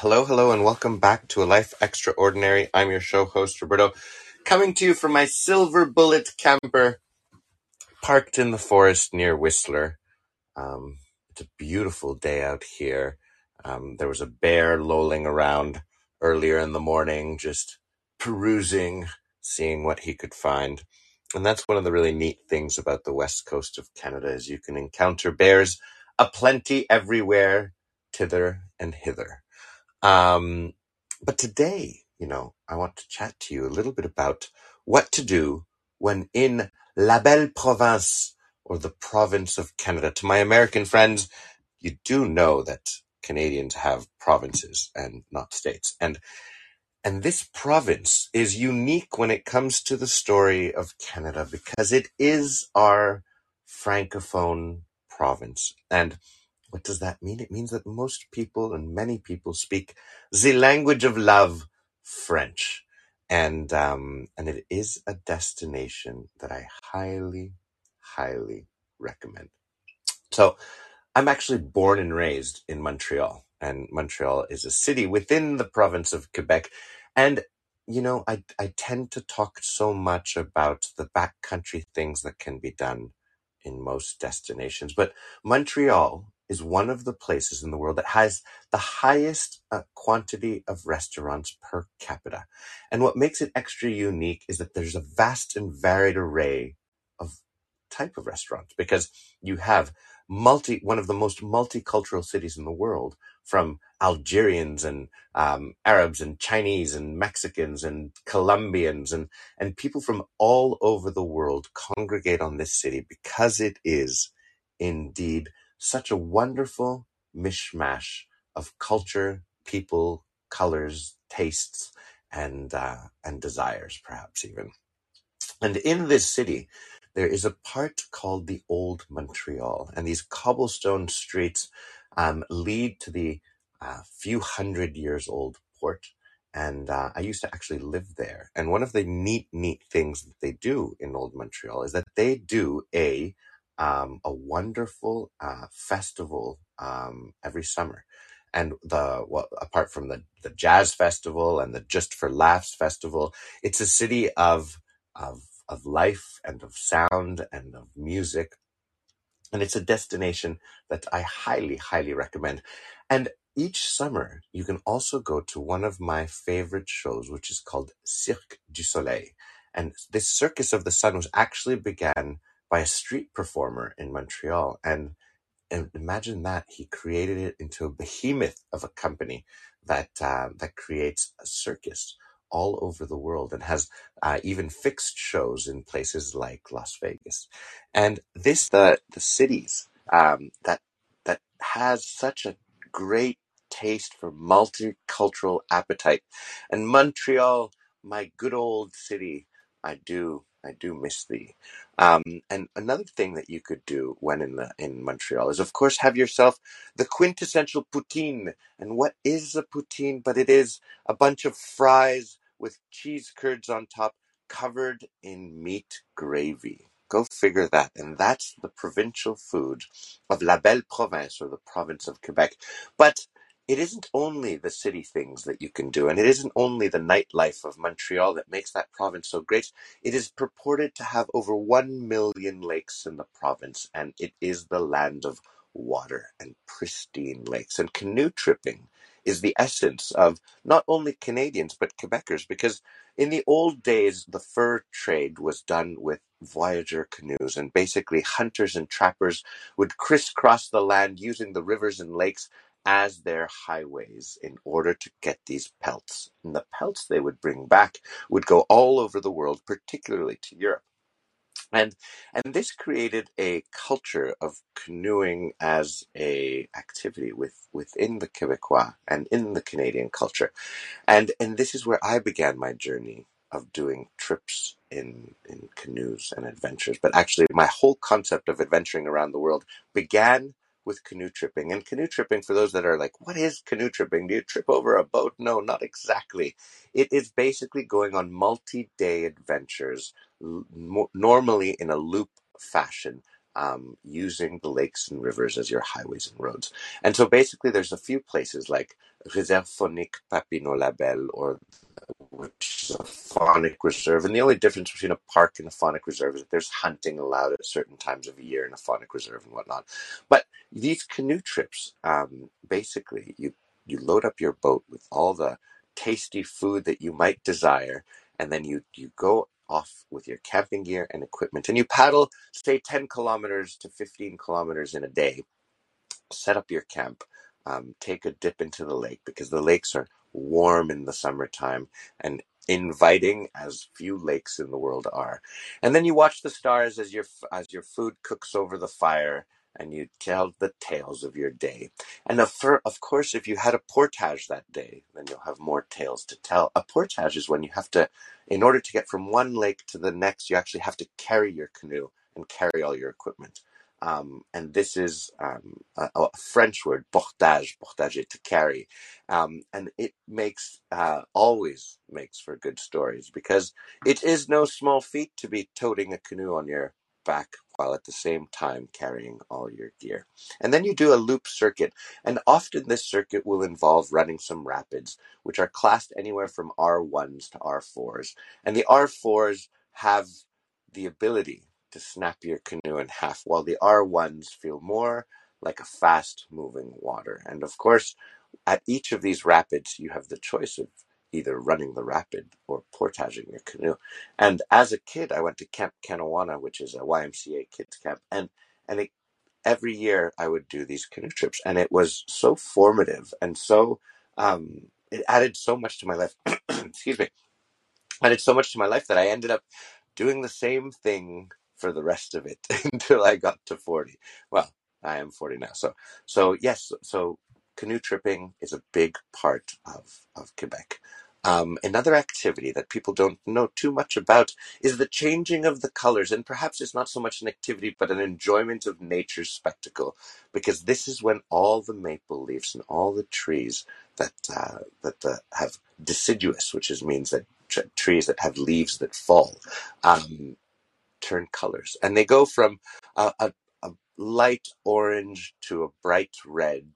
Hello, hello, and welcome back to A Life Extraordinary. I'm your show host, Roberto, coming to you from my silver bullet camper parked in the forest near Whistler. Um, it's a beautiful day out here. Um, there was a bear lolling around earlier in the morning, just perusing, seeing what he could find. And that's one of the really neat things about the west coast of Canada is you can encounter bears aplenty everywhere, thither and hither. Um, but today, you know, I want to chat to you a little bit about what to do when in La Belle Province or the province of Canada. To my American friends, you do know that Canadians have provinces and not states. And and this province is unique when it comes to the story of Canada because it is our francophone province. And what does that mean? It means that most people and many people speak the language of love, French. And um, and it is a destination that I highly, highly recommend. So I'm actually born and raised in Montreal, and Montreal is a city within the province of Quebec. And you know, I I tend to talk so much about the backcountry things that can be done in most destinations, but Montreal is one of the places in the world that has the highest uh, quantity of restaurants per capita. And what makes it extra unique is that there's a vast and varied array of type of restaurants because you have multi one of the most multicultural cities in the world from Algerians and um, Arabs and Chinese and Mexicans and Colombians and and people from all over the world congregate on this city because it is indeed such a wonderful mishmash of culture, people, colors, tastes, and uh, and desires, perhaps even. And in this city, there is a part called the Old Montreal, and these cobblestone streets um, lead to the uh, few hundred years old port. And uh, I used to actually live there. And one of the neat, neat things that they do in Old Montreal is that they do a um, a wonderful uh, festival um, every summer. And the well, apart from the the jazz festival and the Just for Laughs festival, it's a city of of of life and of sound and of music and it's a destination that I highly, highly recommend. And each summer, you can also go to one of my favorite shows, which is called Cirque du Soleil. And this Circus of the Sun was actually began by a street performer in Montreal. And and imagine that he created it into a behemoth of a company that uh, that creates a circus all over the world and has uh, even fixed shows in places like Las Vegas. And this the the cities um, that that has such a great taste for multicultural appetite. And Montreal, my good old city, I do I do miss thee. Um, and another thing that you could do when in the in Montreal is, of course, have yourself the quintessential poutine. And what is a poutine? But it is a bunch of fries with cheese curds on top, covered in meat gravy. Go figure that. And that's the provincial food of La Belle Province, or the province of Quebec. But it isn't only the city things that you can do, and it isn't only the nightlife of Montreal that makes that province so great. It is purported to have over 1 million lakes in the province, and it is the land of water and pristine lakes. And canoe tripping is the essence of not only Canadians, but Quebecers, because in the old days, the fur trade was done with voyageur canoes, and basically hunters and trappers would crisscross the land using the rivers and lakes as their highways in order to get these pelts. And the pelts they would bring back would go all over the world, particularly to Europe. And and this created a culture of canoeing as a activity with within the Quebecois and in the Canadian culture. And and this is where I began my journey of doing trips in in canoes and adventures. But actually my whole concept of adventuring around the world began with canoe tripping. And canoe tripping, for those that are like, what is canoe tripping? Do you trip over a boat? No, not exactly. It is basically going on multi day adventures, normally in a loop fashion. Um, using the lakes and rivers as your highways and roads. And so basically, there's a few places like Réserve Faunique Papineau Labelle or which is a faunic reserve. And the only difference between a park and a faunic reserve is that there's hunting allowed at certain times of the year in a faunic reserve and whatnot. But these canoe trips, um, basically, you you load up your boat with all the tasty food that you might desire, and then you you go off with your camping gear and equipment, and you paddle, say, ten kilometers to fifteen kilometers in a day set up your camp, um, take a dip into the lake because the lakes are warm in the summertime and inviting as few lakes in the world are. And then you watch the stars as your as your food cooks over the fire and you tell the tales of your day. And of, of course, if you had a portage that day, then you'll have more tales to tell. A portage is when you have to, in order to get from one lake to the next, you actually have to carry your canoe and carry all your equipment. Um, and this is um, a, a French word, portage, portage, to carry. Um, and it makes, uh, always makes for good stories because it is no small feat to be toting a canoe on your back while at the same time carrying all your gear. And then you do a loop circuit, and often this circuit will involve running some rapids, which are classed anywhere from R1s to R4s. And the R4s have the ability to snap your canoe in half, while the R1s feel more like a fast moving water. And of course, at each of these rapids, you have the choice of either running the rapid or portaging your canoe. And as a kid, I went to Camp Kanawana, which is a YMCA kids camp, and and it, every year I would do these canoe trips, and it was so formative and so um, it added so much to my life. Excuse me, added so much to my life that I ended up doing the same thing for the rest of it until I got to 40. Well, I am 40 now. So, so yes, so canoe tripping is a big part of, of Quebec. Um, another activity that people don't know too much about is the changing of the colors. And perhaps it's not so much an activity, but an enjoyment of nature's spectacle, because this is when all the maple leaves and all the trees that, uh, that uh, have deciduous, which is, means that tr- trees that have leaves that fall, um, turn colors, and they go from a, a, a light orange to a bright red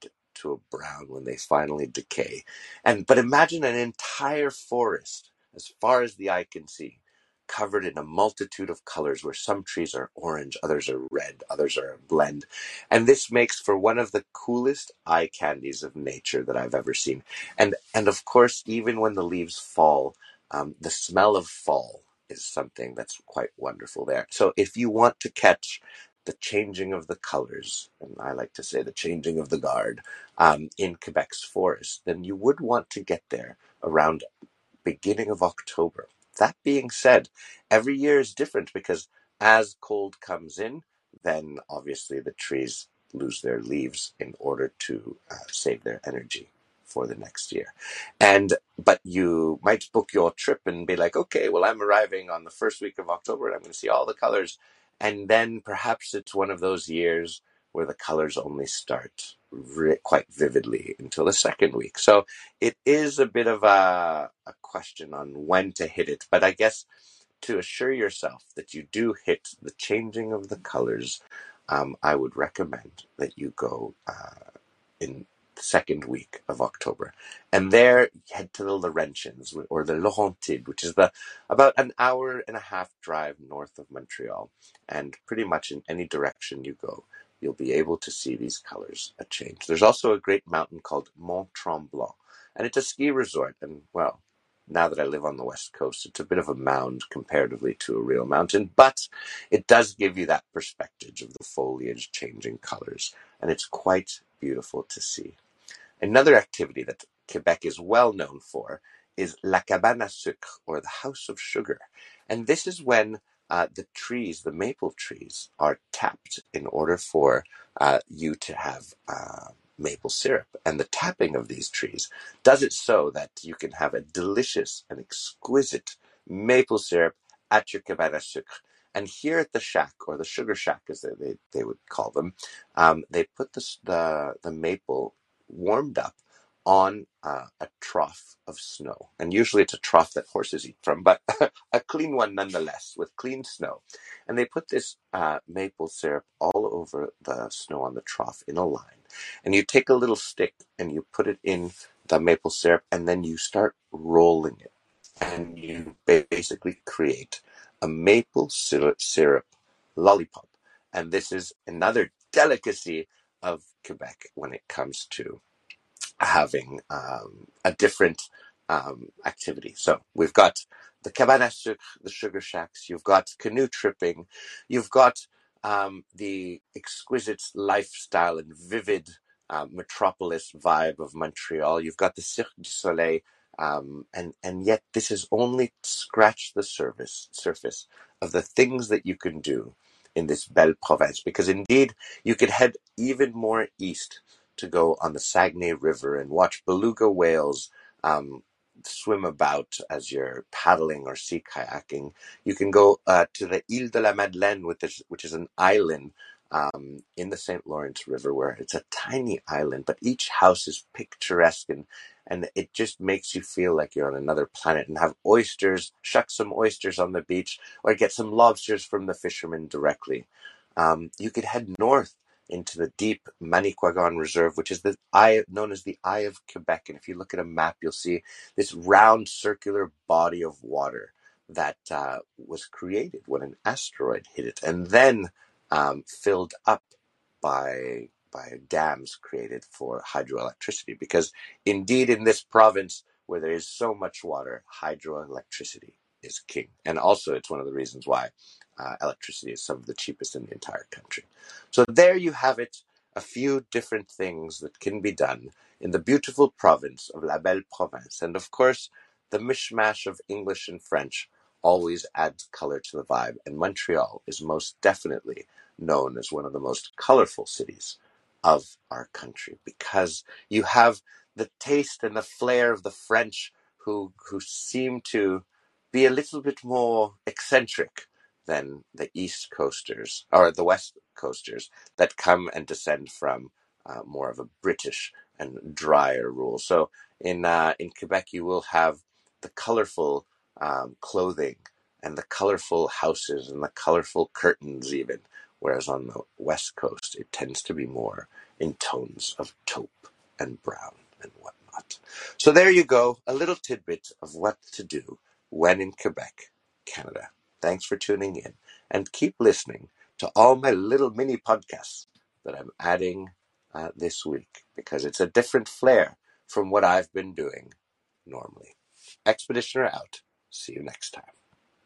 to a brown when they finally decay. And but imagine an entire forest as far as the eye can see, covered in a multitude of colors where some trees are orange, others are red, others are a blend. And this makes for one of the coolest eye candies of nature that I've ever seen. And and of course, even when the leaves fall, um, the smell of fall is something that's quite wonderful there. So if you want to catch the changing of the colors, and I like to say the changing of the guard um, in Quebec's forest, then you would want to get there around beginning of October. That being said, every year is different because as cold comes in, then obviously the trees lose their leaves in order to uh, save their energy for the next year. And but you might book your trip and be like, okay, well I'm arriving on the first week of October and I'm going to see all the colors. And then perhaps it's one of those years where the colors only start quite vividly until the second week. So it is a bit of a, a question on when to hit it. But I guess to assure yourself that you do hit the changing of the colors, um, I would recommend that you go uh, in second week of October. And there, you head to the Laurentians or the Laurentides, which is the about an hour and a half drive north of Montreal. And pretty much in any direction you go, you'll be able to see these colors a change. There's also a great mountain called Mont Tremblant, and it's a ski resort. And well, now that I live on the west coast, it's a bit of a mound comparatively to a real mountain, but it does give you that perspective of the foliage changing colors, and it's quite beautiful to see. Another activity that Quebec is well known for is La Cabane à Sucre, or the House of Sugar. And this is when uh, the trees, the maple trees, are tapped in order for uh, you to have uh, maple syrup. And the tapping of these trees does it so that you can have a delicious and exquisite maple syrup at your cabane à sucre. And here at the shack, or the sugar shack as they, they, they would call them, um, they put the, the, the maple warmed up on uh, a trough of snow. And usually it's a trough that horses eat from, but a clean one nonetheless, with clean snow. And they put this uh, maple syrup all over the snow on the trough in a line. And you take a little stick and you put it in the maple syrup, and then you start rolling it. And you basically create a maple syrup, syrup lollipop. And this is another delicacy of Quebec when it comes to having um, a different um, activity. So we've got the cabane sucre, the sugar shacks, you've got canoe tripping, you've got um, the exquisite lifestyle and vivid uh, metropolis vibe of Montreal, you've got the Cirque du Soleil, um, and and yet this has only scratched the surface surface of the things that you can do in this belle province. Because indeed, you could head even more east to go on the Saguenay River and watch beluga whales um, swim about as you're paddling or sea kayaking. You can go uh, to the Ile de la Madeleine, which is, which is an island um, in the St. Lawrence River, where it's a tiny island, but each house is picturesque and and it just makes you feel like you're on another planet and have oysters, shuck some oysters on the beach, or get some lobsters from the fishermen directly. Um, you could head north into the deep Manicouagan Reserve, which is the eye known as the Eye of Quebec. And if you look at a map, you'll see this round circular body of water that uh, was created when an asteroid hit it, and then um, filled up by by dams created for hydroelectricity. Because indeed, in this province where there is so much water, hydroelectricity is king. And also, it's one of the reasons why uh, electricity is some of the cheapest in the entire country. So there you have it, a few different things that can be done in the beautiful province of La Belle Province. And of course, the mishmash of English and French always adds color to the vibe. And Montreal is most definitely known as one of the most colorful cities of our country because you have the taste and the flair of the French who who seem to be a little bit more eccentric than the East Coasters or the West Coasters that come and descend from uh, more of a British and drier rule. So in uh, in Quebec, you will have the colorful um, clothing and the colorful houses and the colorful curtains, even. Whereas on the West Coast, it tends to be more in tones of taupe and brown and whatnot. So there you go, a little tidbit of what to do when in Quebec, Canada. Thanks for tuning in and keep listening to all my little mini podcasts that I'm adding uh, this week because it's a different flair from what I've been doing normally. Expeditioner out. See you next time.